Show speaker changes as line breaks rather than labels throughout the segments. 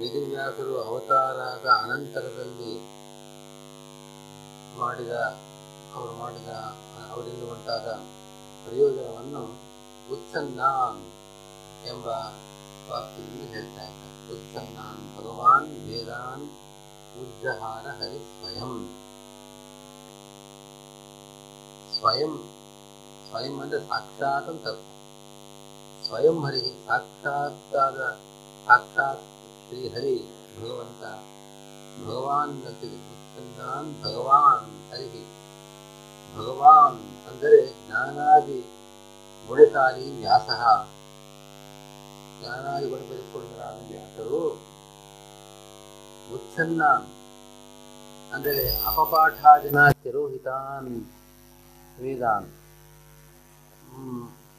ವೇದವ್ಯಾಸರು ಅವತಾರದ ಅನಂತರದಲ್ಲಿ ಮಾಡಿದ ಅವರು ಮಾಡಿದ ಅವರಿಂದ ಉಂಟಾದ ಪ್ರಯೋಜನವನ್ನು ಉತ್ಸನ್ನಾನ್ ಎಂಬ ವಾಕ್ಯದಲ್ಲಿ ಹೇಳ್ತಾ ಇದ್ದಾರೆ ಉತ್ಸನ್ನಾನ್ ಭಗವಾನ್ ವೇದಾನ್ ಉಜ್ಜಹಾರ ಹರಿ ಸ್ವಯಂ ಸ್ವಯಂ ಸ್ವಯಂ ಅಂದರೆ ಸಾಕ್ಷಾತ್ ಅಂತ ಅರ್ಥ. ಸ್ವಯಂ ಹರಿ ಸಾಕ್ಷಾತ್ತಾದ ಸಾಕ್ಷಾತ್ ಶ್ರೀಹರಿ ಭಗವಂತ. ಭಗವಾನ್ ಅಂತಿದೆ ಉತ್ಸನ್ನಾನ್ ಭಗವಾನ್ ಹರಿ ಭಗವಾನ್ ಅಂದರೆ ಜ್ಞಾನಾದಿ ಗುಣಶಾಲಿ ವ್ಯಾಸ. ಜ್ಞಾನಾದಿ ಗುಣಪರಿಪೂರ್ಣರಾದ ವ್ಯಾಸರು ಉತ್ಸನ್ನಾನ್ ಅಂದರೆ ಅಪಪಾಠಾದಿನ ತಿರೋಹಿತಾನ್ ವೇದಾನ್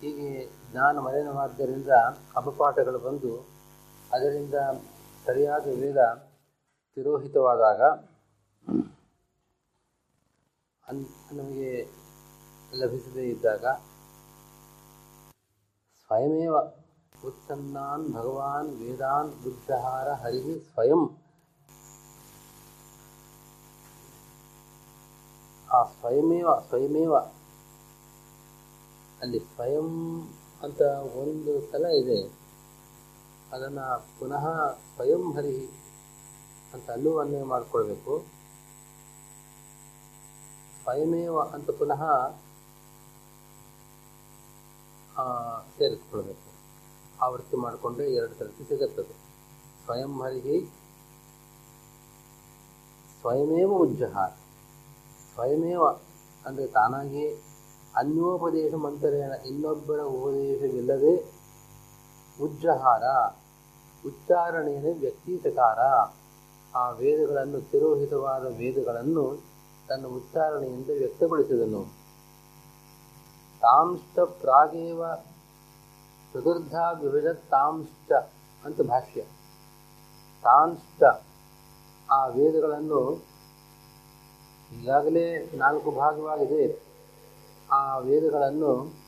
ಹೀಗೆ ಜ್ಞಾನ ಮಲಿನವಾದ್ದರಿಂದ ಅಪಪಾಠಗಳು ಬಂದು ಅದರಿಂದ ಸರಿಯಾದ ವೇದ ತಿರೋಹಿತವಾದಾಗ ಅನ್ ನಮಗೆ ಲಭಿಸದೇ ಇದ್ದಾಗ ಸ್ವಯಮೇವ ಉತ್ಸನ್ನಾನ್ ಭಗವಾನ್ ವೇದಾನ್ ಬುದ್ಧಹಾರ ಹರಿ ಸ್ವಯಂ. ಆ ಸ್ವಯಮೇವ ಸ್ವಯಮೇವ ಅಲ್ಲಿ ಸ್ವಯಂ ಅಂತ ಒಂದು ಸಲ ಇದೆ. ಅದನ್ನು ಪುನಃ ಸ್ವಯಂ ಹರಿ ಅಂತ ಅಲ್ಲೂ ಅನ್ವಯ ಮಾಡಿಕೊಳ್ಬೇಕು. ಸ್ವಯಮೇವ ಅಂತ ಪುನಃ ಸೇರಿಸ್ಕೊಳ್ಬೇಕು. ಆವೃತ್ತಿ ಮಾಡಿಕೊಂಡ್ರೆ ಎರಡು ಸರ್ತಿ ಸಿಗುತ್ತದೆ. ಸ್ವಯಂ ಹರಿಗೆ ಸ್ವಯಮೇವ ಉಜ್ಜಹಾರ. ಸ್ವಯಮೇವ ಅಂದರೆ ತಾನಾಗಿ ಅನ್ಯೋಪದೇಶ ಮಂತ್ರೇಣ ಇನ್ನೊಬ್ಬರ ಉಪದೇಶವಿಲ್ಲದೆ ಉಜ್ಜಹಾರ. ಉಚ್ಚಾರಣೆಯೇ ವ್ಯಕ್ತೀತಕಾರ ಆ ವೇದಗಳನ್ನು, ತಿರೋಹಿತವಾದ ವೇದಗಳನ್ನು ತನ್ನ ಉಚ್ಚಾರಣೆಯಿಂದ ವ್ಯಕ್ತಪಡಿಸಿದನು ತಾಂಶ್ಚ ಪ್ರಾಗೇವ ಚತುರ್ಧ ವಿವಿಧ ತಾಂಶ್ಚ ಅಂತ ಭಾಷ್ಯ. ತಾಂಶ್ಚ ಆ ವೇದಗಳನ್ನು ಈಗಾಗಲೇ ನಾಲ್ಕು ಭಾಗವಾಗಿದೆ. ಆ ವೇದಗಳನ್ನು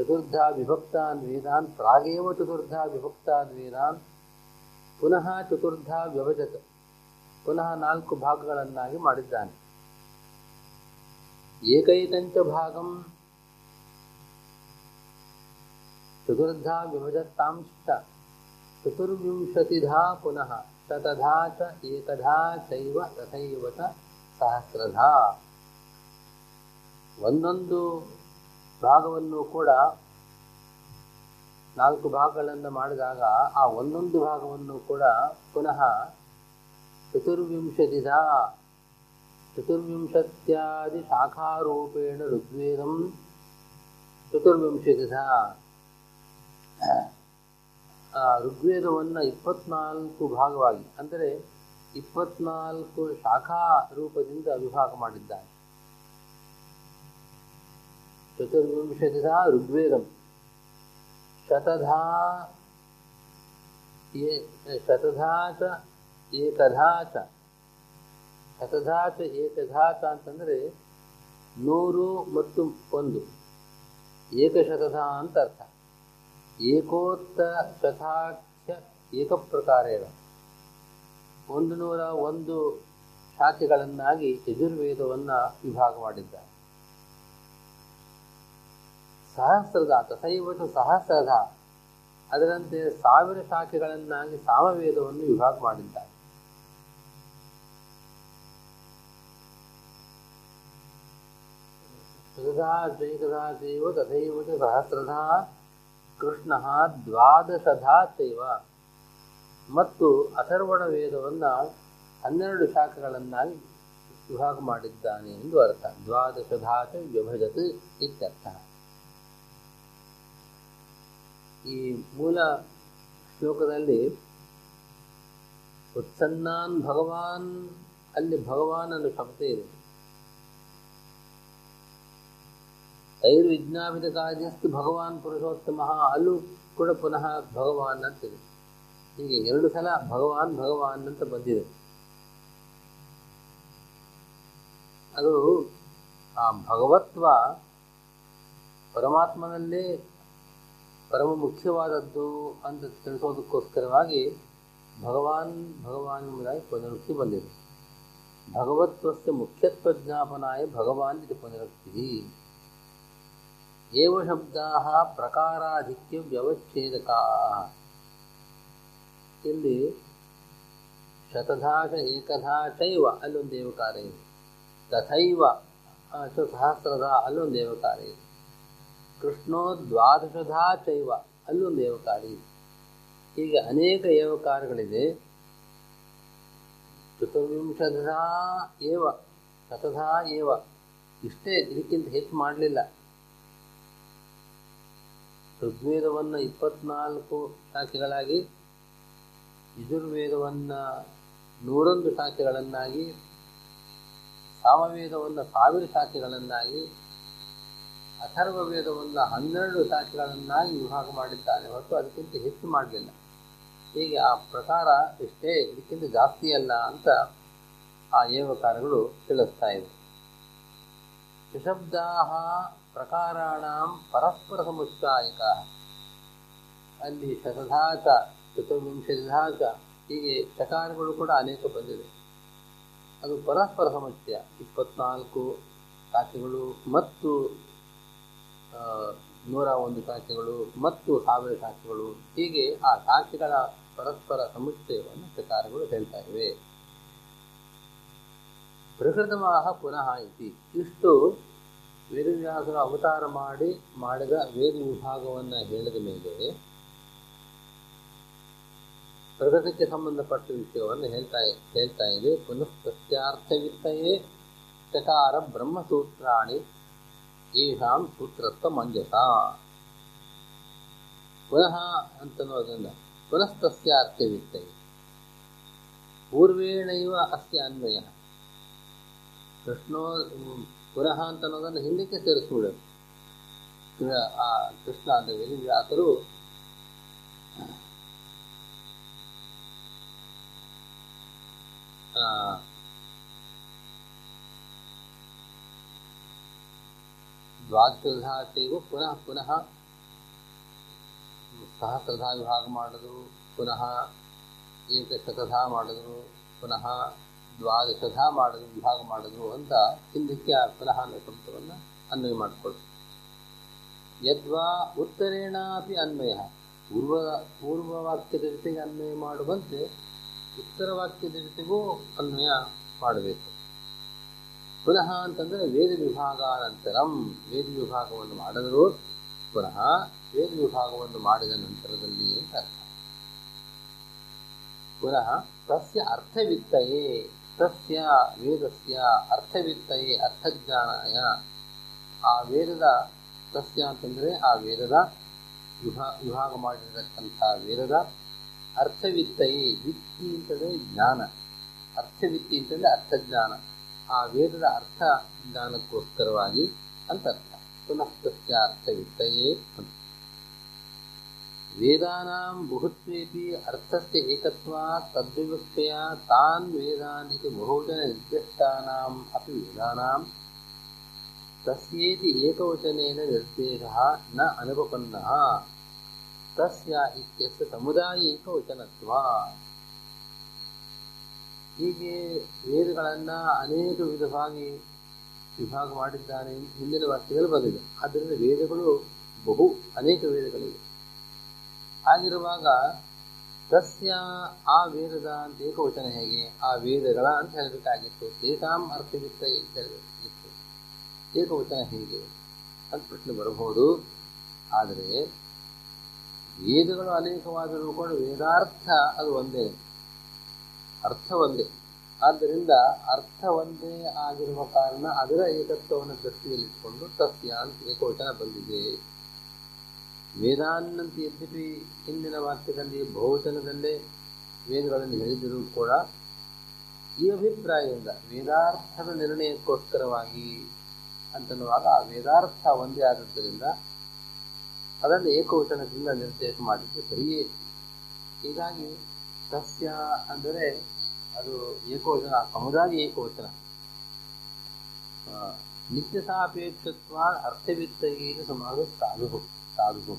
ಚತುರ್ಧ ವಿಭಕ್ತಾನ್ ವೇದಾನ್ ಪ್ರಾಗೇವ ಚತುರ್ಧ ವಿಭಕ್ತಾನ್ ವೇದಾನ್ ಪುನಃ ಚತುರ್ಧ ವ್ಯವಜತ್ ಪುನಃ ನಾಲ್ಕು ಭಾಗಗಳನ್ನಾಗಿ ಮಾಡಿದ್ದಾನೆ. ಏಕೈಕಂಚ ಭಾಗಂ ಚತುರ್ಧ ವಿಭಜತ್ತಾಂಶ ಚತುರ್ವಿಂಶತಿಧಾ ಪುನಃ ಶತಧಾ ಚ ಏಕಧಾ ಚೈವ ತಥೈವ ಚ ಸಹಸ್ರಧಾ। ಒಂದೊಂದು ಭಾಗವನ್ನು ಕೂಡ ನಾಲ್ಕು ಭಾಗಗಳನ್ನು ಮಾಡಿದಾಗ ಆ ಒಂದೊಂದು ಭಾಗವನ್ನು ಕೂಡ ಪುನಃ ಚತುರ್ವಿಂಶತಿಧ, ಚತುರ್ವಿಂಶತ್ಯಾದಿ ಶಾಖಾರೂಪೇಣ ಋಗ್ವೇದಂ, ಚತುರ್ವಿಂಶತಿಧ. ಋಗ್ವೇದವನ್ನು ಇಪ್ಪತ್ನಾಲ್ಕು ಭಾಗವಾಗಿ, ಅಂದರೆ ಇಪ್ಪತ್ನಾಲ್ಕು ಶಾಖಾ ರೂಪದಿಂದ ವಿಭಾಗ ಮಾಡಿದ್ದಾನೆ ಚತುರ್ವಿಂಶತಿಧ ಋಗ್ವೇದಂ ಶತಧಾ ಶತಧಾ ಚ ಏಕಧಾ ಚ ಶತಧಾ ಚ ಏಕಧಾ ಚ ಅಂತಂದರೆ ನೂರು ಮತ್ತು ಒಂದು। ಏಕಶತಧ ಅಂತ ಅರ್ಥ। ಏಕೋತ್ತ ಶತಾಖ್ಯ ಏಕಪ್ರಕಾರೇಣ। ಒಂದು ನೂರ ಒಂದು ಶಾಖೆಗಳನ್ನಾಗಿ ಯಜುರ್ವೇದವನ್ನು ವಿಭಾಗ ಮಾಡಿದ್ದಾರೆ। ಸಹಸ್ರದ ತಥೈವ ಚ ಸಹಸ್ರದ ಅದರಂತೆ ಸಾವಿರ ಶಾಖೆಗಳನ್ನಾಗಿ ಸಾಮವೇದವನ್ನು ವಿಭಾಗ ಮಾಡಿದ್ದಾರೆ. ಶತಧಾ ಚೈಕಧಾ ಸಹಸ್ರದ, ಕೃಷ್ಣ, ದ್ವಾದಶಧಾ ಮತ್ತು ಅಥರ್ವಣ ವೇದವನ್ನು ಹನ್ನೆರಡು ಶಾಖೆಗಳನ್ನಾಗಿ ವಿಭಾಗ ಮಾಡಿದ್ದಾನೆ ಎಂದು ಅರ್ಥ. ದ್ವಾದಶಧಾಚ ವ್ಯಭಜತ್ ಇತ್ಯರ್ಥ. ಈ ಮೂಲ ಶ್ಲೋಕದಲ್ಲಿ ಉತ್ಸನ್ನಾನ್ ಭಗವಾನ್, ಅಲ್ಲಿ ಭಗವಾನ್ ಅನ್ನೋ ಶಬ್ದ ಇದೆ. ಐರ್ವಿಜ್ಞಾಪಿತ ಕಾರ್ಯಸ್ತು ಭಗವಾನ್ ಪುರುಷೋತ್ತಮ, ಅಲ್ಲೂ ಕೂಡ ಪುನಃ ಭಗವಾನ್ ಅಂತಿದೆ. ಹೀಗೆ ಎರಡು ಸಲ ಭಗವಾನ್ ಭಗವಾನ್ ಅಂತ ಬಂದಿದೆ. ಅದು ಆ ಭಗವತ್ವ ಪರಮಾತ್ಮನಲ್ಲೇ ಪರಮ ಮುಖ್ಯವಾದದ್ದು ಅಂತ ತಿಳಿಸೋದಕ್ಕೋಸ್ಕರವಾಗಿ ಭಗವಾನ್ ಭಗವಾನ್ ಎಂಬುದಾಗಿ ಪುನರುಕ್ತಿ ಬಂದಿದೆ. ಭಗವತ್ವಸ್ಯ ಮುಖ್ಯತ್ವ ಜ್ಞಾಪನಾಯ ಭಗವಾನ್ ಇದು ಪುನರುಕ್ತಿ ಏವ ಶಬ್ದಾ ಪ್ರಕಾರಾಧಿಕ್ಯ ವ್ಯವಚ್ಛೇದಕ ಇಲ್ಲಿ ಶತಧಾಚ ಏಕಧಾಚೈವ ಅಲ್ಲೊಂದು ದೇವಕಾರ ಇದೆ. ತಥೈವ ಸಹಸ್ರದ ಅಲ್ಲೊಂದು ದೇವಕಾರ ಇದೆ. ಕೃಷ್ಣೋ ದ್ವಾದಶಧಾ ಚೈವ. ಅಲ್ಲೊಂದು ಏವಕಾರಿ ಹೀಗೆ ಅನೇಕ ಏವಕಾರಗಳಿದೆ. ಚತುರ್ವಿಂಶಧಾ ಏವ ಶತಧಾ ಏವ. ಇಷ್ಟೇ ಇದಕ್ಕಿಂತ ಹೆಚ್ಚು ಮಾಡಲಿಲ್ಲ. ಋಗ್ವೇದವನ್ನು ಇಪ್ಪತ್ನಾಲ್ಕು ಶಾಖೆಗಳಾಗಿ, ಯಜುರ್ವೇದವನ್ನು ನೂರೊಂದು ಶಾಖೆಗಳನ್ನಾಗಿ, ಸಾಮವೇದವನ್ನು ಸಾವಿರ ಶಾಖೆಗಳನ್ನಾಗಿ ಅಥರ್ವ ವೇದವನ್ನು ಹನ್ನೆರಡು ಶಾಖೆಗಳನ್ನಾಗಿ ವಿಭಾಗ ಮಾಡಿದ್ದಾನೆ ಹೊರತು ಅದಕ್ಕಿಂತ ಹೆಚ್ಚು ಮಾಡಲಿಲ್ಲ. ಹೀಗೆ ಆ ಪ್ರಕಾರ ಇಷ್ಟೇ ಇದಕ್ಕಿಂತ ಜಾಸ್ತಿ ಅಲ್ಲ ಅಂತ ಆ ಏವಕಾರಗಳು ತಿಳಿಸ್ತಾ ಇವೆ ತ್ರಿಶಬ್ದಾ ಪ್ರಕಾರಾಣ ಪರಸ್ಪರ ಸಮುಚ್ಚಾಯಕ ಅಲ್ಲಿ ಶತಧಾಕ ಚತುರ್ವಿಂಶಧಾಕ ಹೀಗೆ ಶಕಾರಗಳು ಕೂಡ ಅನೇಕ ಬಂದಿದೆ ಅದು ಪರಸ್ಪರ ಸಮಸ್ಯೆ ಇಪ್ಪತ್ನಾಲ್ಕು ಶಾಖೆಗಳು ಮತ್ತು ನೂರ ಒಂದು ಶಾಖೆಗಳು ಮತ್ತು ಸಾವಿರ ಶಾಖೆಗಳು ಹೀಗೆ ಆ ಶಾಖೆಗಳ ಪರಸ್ಪರ ಸಮುಚ್ಚಯವನ್ನು ಪ್ರಕಾರಗಳು ಹೇಳ್ತಾ ಇವೆ. ಪ್ರಕೃತವಾಹ ಪುನಃ ಇತಿ. ಇಷ್ಟು ವೇದವ್ಯಾಸರು ಅವತಾರ ಮಾಡಿ ಮಾಡಿದ ವೇದ ವಿಭಾಗವನ್ನು ಹೇಳಿದ ಮೇಲೆ ಪ್ರಕೃತಕ್ಕೆ ಸಂಬಂಧಪಟ್ಟ ವಿಷಯವನ್ನು ಹೇಳ್ತಾ ಹೇಳ್ತಾ ಇದೆ. ಪುನಃ ಪ್ರತ್ಯಾರ್ಥವಿತ್ತಯೇ ಚಕಾರ ಬ್ರಹ್ಮಸೂತ್ರಾಣಿ ಏಷಾಂ ಸೂತ್ರಸ್ಥ ಮಂಜಸ. ಪುನಃ ಅಂತನ್ನೋದ್ರಿಂದ ಪುನಸ್ತಸ್ಯಾರ್ಥವಿತ್ತಯೇ ಪೂರ್ವೇಣೈವ ಅಸ್ಯ ಅನ್ವಯ. ಕೃಷ್ಣೋ, ಪುನಃ ಅಂತ ಅನ್ನೋದನ್ನು ಹಿಂದಕ್ಕೆ ಸೇರಿಸ್ಬಿಡೋದು ಆ ಕೃಷ್ಣ ಅಂತ ವ್ಯಾಸರು? ದ್ವಾದಶಧಾತೆಗೂ ಪುನಃ ಪುನಃ ಸಹಸ್ರಧಾ ವಿಭಾಗ ಮಾಡಿದ್ರು, ಪುನಃ ಏಕಶತಧಾ ಮಾಡಿದ್ರು, ಪುನಃ ದ್ವಾದಶಧಾ ಮಾಡಿದ್ರು, ವಿಭಾಗ ಮಾಡಿದ್ರು ಅಂತ ಹಿಂದಕ್ಕೆ ಆ ಪುನಃ ಅನ್ನೋ ಅನ್ವಯ ಮಾಡಿಕೊಳ್ತು ಯದ್ವಾ ಉತ್ತರೇಣಾಪಿ ಅನ್ವಯ. ಪೂರ್ವ ಪೂರ್ವವಾಕ್ಯದ ಜೊತೆಗೆ ಅನ್ವಯ ಮಾಡುವಂತೆ ಉತ್ತರ ವಾಕ್ಯದ ಜೊತೆಗೂ ಅನ್ವಯ ಮಾಡಬೇಕು. ಪುನಃ ಅಂತಂದರೆ ವೇದ ವಿಭಾಗಾನಂತರಂ ವೇದ ವಿಭಾಗವನ್ನು ಮಾಡಿದರೂ ಪುನಃ ವೇದ ವಿಭಾಗವನ್ನು ಮಾಡಿದ ನಂತರದಲ್ಲಿ ಅಂತ ಅರ್ಥ. ಪುನಃ ತಸ್ಯ ಅರ್ಥವಿತ್ತಯೇ, ತಸ್ಯ ವೇದಸ್ಯ ಅರ್ಥವಿತ್ತಯೇ, ಅರ್ಥಜ್ಞಾನಾಯ. ಆ ವೇದದ ತಸ್ಯ ಅಂತಂದರೆ ಆ ವೇದದ ವಿಭಾ, ವಿಭಾಗ ಮಾಡಿರತಕ್ಕಂಥ ವೇದದ ಅರ್ಥವಿತ್ತಯೇ, ವಿತ್ತಿ ಅಂತಂದರೆ ಜ್ಞಾನ. ಅರ್ಥವಿತ್ತಿ ಅಂತಂದರೆ ಅರ್ಥಜ್ಞಾನ. ಆ ವೇದದ ಅರ್ಥ ಜ್ಞಾನಕ್ಕೋಸ್ಕರವಾಗಿ ಅಂತ ಅರ್ಥ ಪುನಃ ತಸ್ಯ ಅರ್ಥವಿತ್ತಯೇ ಅಂತ ವೇದಾನಾಂ ಬಹುತ್ವೇಪಿ ಅರ್ಥಸ್ಯ ಏಕತ್ವಾತ್ ತದ್ವಿವಕ್ಷಯ ತಾನ್ ವೇದಾನ್ ಇತಿ ಬಹುಜನ ನಿರ್ದಿಷ್ಟಾನಾಂ ಅಪಿ ವೇದಾನಾಂ ತಸ್ಯೇತಿ ಏಕವಚನೇನ ನಿರ್ದೇಶಃ ನ ಅನುಪಪನ್ನಃ ತಸ್ಯ ಇತ್ಯಸ್ಯ ಸಮುದಾಯಿಕವಚನತ್ವ ಹೀಗೆ ವೇದಗಳನ್ನು ಅನೇಕ ವಿಧವಾಗಿ ವಿಭಾಗ ಮಾಡಿದ್ದಾರೆ ಹಿಂದಿನ ವಾಕ್ಯಗಳು ಬಂದಿದೆ. ಆದ್ದರಿಂದ ವೇದಗಳು ಬಹು ಅನೇಕ ವೇದಗಳಿವೆ. ಆಗಿರುವಾಗ ತಸ್ಯ ಆ ವೇದದ ಅಂತ ಏಕವಚನ ಹೇಗೆ? ಆ ವೇದಗಳ ಅಂತ ಹೇಳಬೇಕಾಗಿತ್ತು. ತೇತಾಂ ಅರ್ಥವಿತ್ತ ಅಂತ ಹೇಳಬೇಕಾಗಿತ್ತು. ಏಕವಚನ ಹೇಗೆ ಅಂತ ಪ್ರಶ್ನೆ ಬರಬಹುದು. ಆದರೆ ವೇದಗಳು ಅನೇಕವಾದರೂ ಕೂಡ ವೇದಾರ್ಥ ಅದು ಒಂದೇ. ಅರ್ಥ ಒಂದೇ ಆದ್ದರಿಂದ ಅರ್ಥ ಒಂದೇ ಆಗಿರುವ ಕಾರಣ ಅದರ ಏಕತ್ವವನ್ನು ದೃಷ್ಟಿಯಲ್ಲಿಟ್ಟುಕೊಂಡು ತಸ್ಯ ಅಂತ ಏಕವಚನ ಬಂದಿದೆ. ವೇದಾನ್ನಂತ ಯದ್ಯಪಿ ಹಿಂದಿನ ವಾಕ್ಯದಲ್ಲಿ ಬಹುಜನದಲ್ಲೇ ವೇದಗಳನ್ನು ಹೇಳಿದರೂ ಕೂಡ ಈ ಅಭಿಪ್ರಾಯದಿಂದ ವೇದಾರ್ಥದ ನಿರ್ಣಯಕ್ಕೋಸ್ಕರವಾಗಿ ಅಂತನ್ನುವಾಗ ಆ ವೇದಾರ್ಥ ಒಂದೇ ಆದದ್ದರಿಂದ ಅದನ್ನು ಏಕವಚನದಿಂದ ನಿರ್ದೇಶ ಮಾಡಿದ್ದು ಸರಿಯೇ. ಹೀಗಾಗಿ ಸಸ್ಯ ಅಂದರೆ ಅದು ಏಕೋಚನ ಸಮುದಾಯ ಏಕೋಚನ ನಿತ್ಯ ಸಾಪೇಕ್ಷತ್ವ ಅರ್ಥವಿತ್ತಗೇನು ಸಮಾಧ ಸಾಧು ಸಾಧು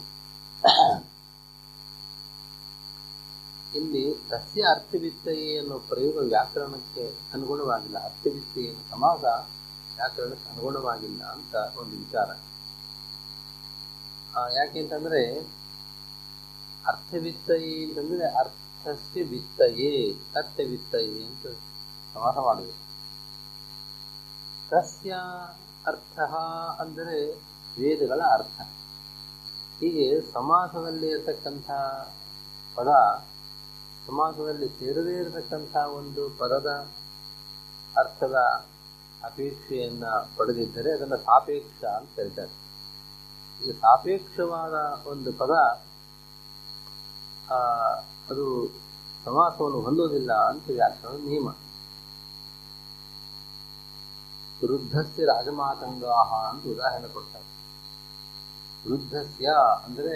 ಇಲ್ಲಿ ತಸ್ಯ ಅರ್ಥವಿತ್ತಯೇ ಅನ್ನೋ ಪ್ರಯೋಗ ವ್ಯಾಕರಣಕ್ಕೆ ಅನುಗುಣವಾಗಿಲ್ಲ. ಅರ್ಥವಿತ್ತಯೇ ಅನ್ನೋ ಸಮಾಸ ವ್ಯಾಕರಣಕ್ಕೆ ಅನುಗುಣವಾಗಿಲ್ಲ ಅಂತ ಒಂದು ವಿಚಾರ. ಯಾಕೆಂತಂದ್ರೆ ಅರ್ಥವಿತ್ತಯೇ ಅಂತಂದ್ರೆ ಅರ್ಥಸ್ಯ ವಿತ್ತಯೇ ಅರ್ಥವಿತ್ತಯೇ ಅಂತ ಸಮಾಸ ಮಾಡಬೇಕು ತಸ್ಯ ಅರ್ಥ ಅಂದರೆ ವೇದಗಳ ಅರ್ಥ. ಹೀಗೆ ಸಮಾಸದಲ್ಲಿ ಇರತಕ್ಕಂಥ ಪದ, ಸಮಾಸದಲ್ಲಿ ಸೇರದೇ ಇರತಕ್ಕಂಥ ಒಂದು ಪದದ ಅರ್ಥದ ಅಪೇಕ್ಷೆಯನ್ನು ಪಡೆದಿದ್ದರೆ ಅದನ್ನು ಸಾಪೇಕ್ಷ ಅಂತ ಕರೀತಾರೆ ಈಗ ಸಾಪೇಕ್ಷವಾದ ಒಂದು ಪದ ಅದು ಸಮಾಸವನ್ನು ಹೊಂದೋದಿಲ್ಲ ಅಂತ ವ್ಯಾಕರಣ ನಿಯಮ. ವೃದ್ಧಸ್ಯ ರಾಜಮಾತಂಗಾಹ ಅಂತ ಉದಾಹರಣೆ ಕೊಡ್ತಾರೆ. ವೃದ್ಧಸ್ಯ ಅಂದರೆ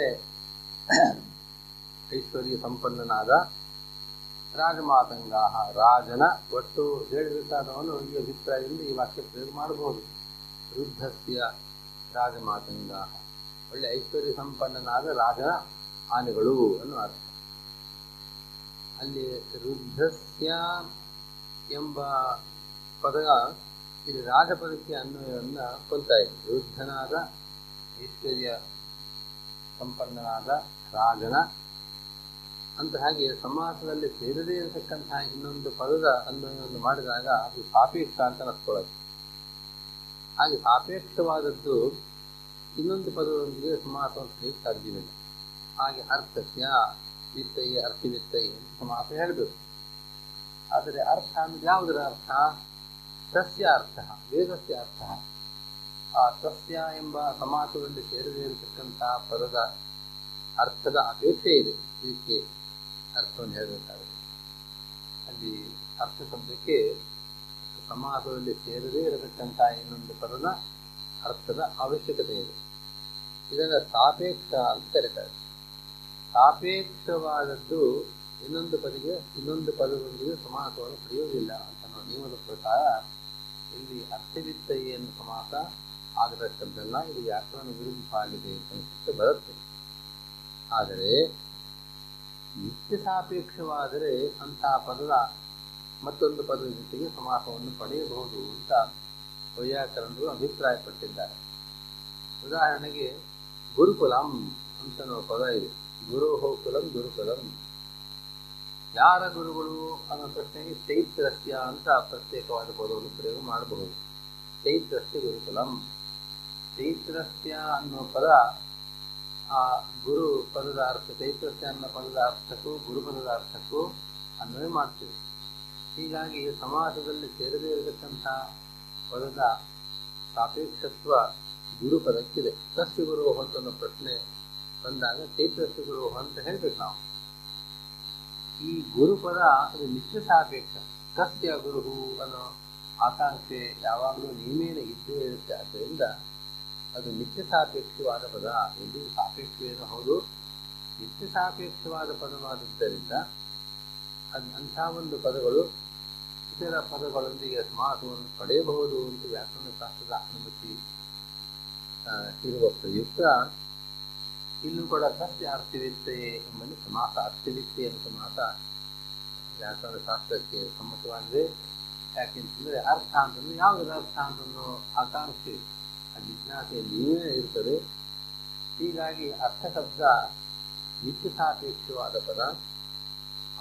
ಐಶ್ವರ್ಯ ಸಂಪನ್ನನಾದ ರಾಜಮಾತಂಗಾಹ, ರಾಜನ ಒಟ್ಟು ಹೇಳಬೇಕಾದವನು ಈ ಅಭಿಪ್ರಾಯದಿಂದ ಈ ವಾಕ್ಯ ಪ್ರಯೋಗ ಮಾಡಬಹುದು. ವೃದ್ಧಸ್ಯ ರಾಜಮಾತಂಗಾಹ, ಒಳ್ಳೆ ಐಶ್ವರ್ಯ ಸಂಪನ್ನನಾದ ರಾಜನ ಆನೆಗಳು ಅನ್ನೋ ಅರ್ಥ. ಅಲ್ಲಿ ವೃದ್ಧಸ್ಯ ಎಂಬ ಪದ ಇಲ್ಲಿ ರಾಜಪದಕ್ಕೆ ಅನ್ವಯವನ್ನ ಕೊಲ್ತಾ ಇದೆ ವೃದ್ಧನಾದ, ಐಶ್ವರ್ಯ ಸಂಪನ್ನನಾದ ರಾಜನ ಅಂತ ಹಾಗೆ ಸಮಾಸದಲ್ಲಿ ಸೇರದೇ ಇರತಕ್ಕಂತಹ ಇನ್ನೊಂದು ಪದದ ಅನ್ವಯವನ್ನು ಮಾಡಿದಾಗ ಅದು ಸಾಪೇಕ್ಷ ಅಂತ ಅನ್ಸ್ಕೊಳ್ಳುತ್ತೆ ಹಾಗೆ ಸಾಪೇಕ್ಷವಾದದ್ದು ಇನ್ನೊಂದು ಪದದೊಂದಿಗೆ ಸಮಾಸವನ್ನು ಸೇರಿಸ್ತಾ ಸಾಧ್ಯವಿಲ್ಲ ಹಾಗೆ ಅರ್ಥಸ್ಯ ವಿತ್ತಯೇ ಅರ್ಥವಿತ್ತಯೇ ಅಂತ ಸಮಾಸ ಹೇಳಬೇಕು. ಆದರೆ ಅರ್ಥ ಅಂದ್ರೆ ಯಾವುದರ ಅರ್ಥ? ಸಸ್ಯ ಅರ್ಥ, ವೇದಸ್ಯ ಅರ್ಥ. ಆ ಸಸ್ಯ ಎಂಬ ಸಮಾಸದಲ್ಲಿ ಸೇರದೇ ಇರತಕ್ಕಂತಹ ಪದದ ಅರ್ಥದ ಅಪೇಕ್ಷೆ ಇದೆ. ಇದಕ್ಕೆ ಅರ್ಥವನ್ನು ಹೇಳಬೇಕಾಗುತ್ತೆ ಅಲ್ಲಿ ಅರ್ಥ ಶಬ್ದಕ್ಕೆ ಸಮಾಸದಲ್ಲಿ ಸೇರದೇ ಇರತಕ್ಕಂತಹ ಇನ್ನೊಂದು ಪದದ ಅರ್ಥದ ಅವಶ್ಯಕತೆ ಇದೆ. ಇದನ್ನು ಸಾಪೇಕ್ಷ ಅಂತ ಕರೀತಾರೆ. ಸಾಪೇಕ್ಷವಾದದ್ದು ಇನ್ನೊಂದು ಪದಿಗೆ, ಇನ್ನೊಂದು ಪದದೊಂದಿಗೆ ಸಮಾಸವನ್ನು ಪಡೆಯುವುದಿಲ್ಲ ಅಂತ ನಾವು ನಿಯಮದ ಪ್ರಕಾರ ಇಲ್ಲಿ ಅರ್ಥವಿತ್ತ ಏನು ಸಮಾಸ ಆಗತಕ್ಕದ್ದಲ್ಲ ಇದು ವ್ಯಾಕರಣ ವಿರುದ್ಧವಾಗಿದೆ ಅಂತ ಬರುತ್ತೆ. ಆದರೆ ನಿತ್ಯ ಸಾಪೇಕ್ಷವಾದರೆ ಅಂತಹ ಪದದ ಮತ್ತೊಂದು ಪದದ ಜೊತೆಗೆ ಸಮಾಸವನ್ನು ಪಡೆಯಬಹುದು ಅಂತ ವೈಯಾಕರಣರು ಅಭಿಪ್ರಾಯಪಟ್ಟಿದ್ದಾರೆ. ಉದಾಹರಣೆಗೆ ಗುರುಕುಲಂ ಅಂತ ಪದ ಇದೆ. ಗುರು ಕುಲಂ. ಗುರುಕುಲಂ ಯಾರ ಗುರುಗಳು ಅನ್ನೋ ಪ್ರಶ್ನೆಗೆ ಚೈತ್ರಸ್ಯ ಅಂತ ಪ್ರತ್ಯೇಕವಾದ ಪದವನ್ನು ಪ್ರಯೋಗ ಮಾಡಬಹುದು. ಚೈತ್ರಸ್ಯ ಗುರುಕುಲಂ ಚೈತ್ರಸ್ಯ ಅನ್ನೋ ಪದ, ಆ ಗುರು ಪದದ ಅರ್ಥ ಚೈತ್ರಸ್ಯ ಅನ್ನೋ ಪದದ ಅರ್ಥಕ್ಕೂ, ಗುರು ಪದದ ಅರ್ಥಕ್ಕೂ ಅನ್ವಯ ಮಾಡ್ತೀವಿ. ಹೀಗಾಗಿ ಸಮಾಜದಲ್ಲಿ ಸೇರದೇ ಇರತಕ್ಕಂಥ ಪದದ ಸಾಪೇಕ್ಷತ್ವ ಗುರು ಸಸ್ಯ ಗುರು ಅನ್ನೋ ಪ್ರಶ್ನೆ ಬಂದಾಗ ಚೈತ್ರಸ್ಸುಗಳು ಅಂತ ಹೇಳ್ಬೇಕು ನಾವು. ಈ ಗುರುಪದ ಅದು ನಿತ್ಯ ಸಾಪೇಕ್ಷ. ಕಸ್ಯ ಗುರುಹು ಅನ್ನೋ ಆಕಾಂಕ್ಷೆ ಯಾವಾಗಲೂ ನೀವೇನ ಇದ್ದೇ ಇರುತ್ತೆ. ಆದ್ದರಿಂದ ಅದು ನಿತ್ಯ ಸಾಪೇಕ್ಷವಾದ ಪದ. ಎಂದು ಸಾಪೇಕ್ಷವೇನೋ ಹೌದು. ನಿತ್ಯ ಸಾಪೇಕ್ಷವಾದ ಪದವಾದದ್ದರಿಂದ ಅದು ಅಂಥ ಒಂದು ಪದಗಳು ಇತರ ಪದಗಳೊಂದಿಗೆ ಸಮಾಸವನ್ನು ಪಡೆಯಬಹುದು ಅಂತ ವ್ಯಾಕರಣ ಶಾಸ್ತ್ರದ ಅನುಮತಿ ಇರುವ ಪ್ರಯುಕ್ತ ಇಲ್ಲೂ ಕೂಡ ಸಸ್ಯ ಅರ್ಥವಿತ್ತೆ ಎಂಬಲ್ಲಿ ಸಮಾಸ ಅರ್ಥವಿತ್ತೆ ಎಂಬ ಸಮಾಸ ವ್ಯಾಕರಣ ಶಾಸ್ತ್ರಕ್ಕೆ ಸಮ್ಮತವಾಗಿದೆ. ಯಾಕೆಂತಂದ್ರೆ ಅರ್ಥ ಅಂತಂದ್ರೆ ಯಾವುದರ ಅರ್ಥ ಅಂತಂದು ಆಕಾಂಕ್ಷೆ ಆ ಜಿಜ್ಞಾಸೆ ನೀವೇ ಇರ್ತದೆ, ಹೀಗಾಗಿ ಅರ್ಥ ಶಬ್ದ ನಿತ್ಯ ಸಾಪೇಕ್ಷವಾದ ಪದ.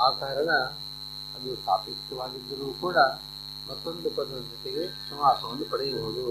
ಆ ಕಾರಣ ಅದು ಸಾಪೇಕ್ಷವಾಗಿದ್ದರೂ ಕೂಡ ಮತ್ತೊಂದು ಪದದ ಜೊತೆಗೆ ಸಮಾಸವನ್ನು ಪಡೆಯಬಹುದು.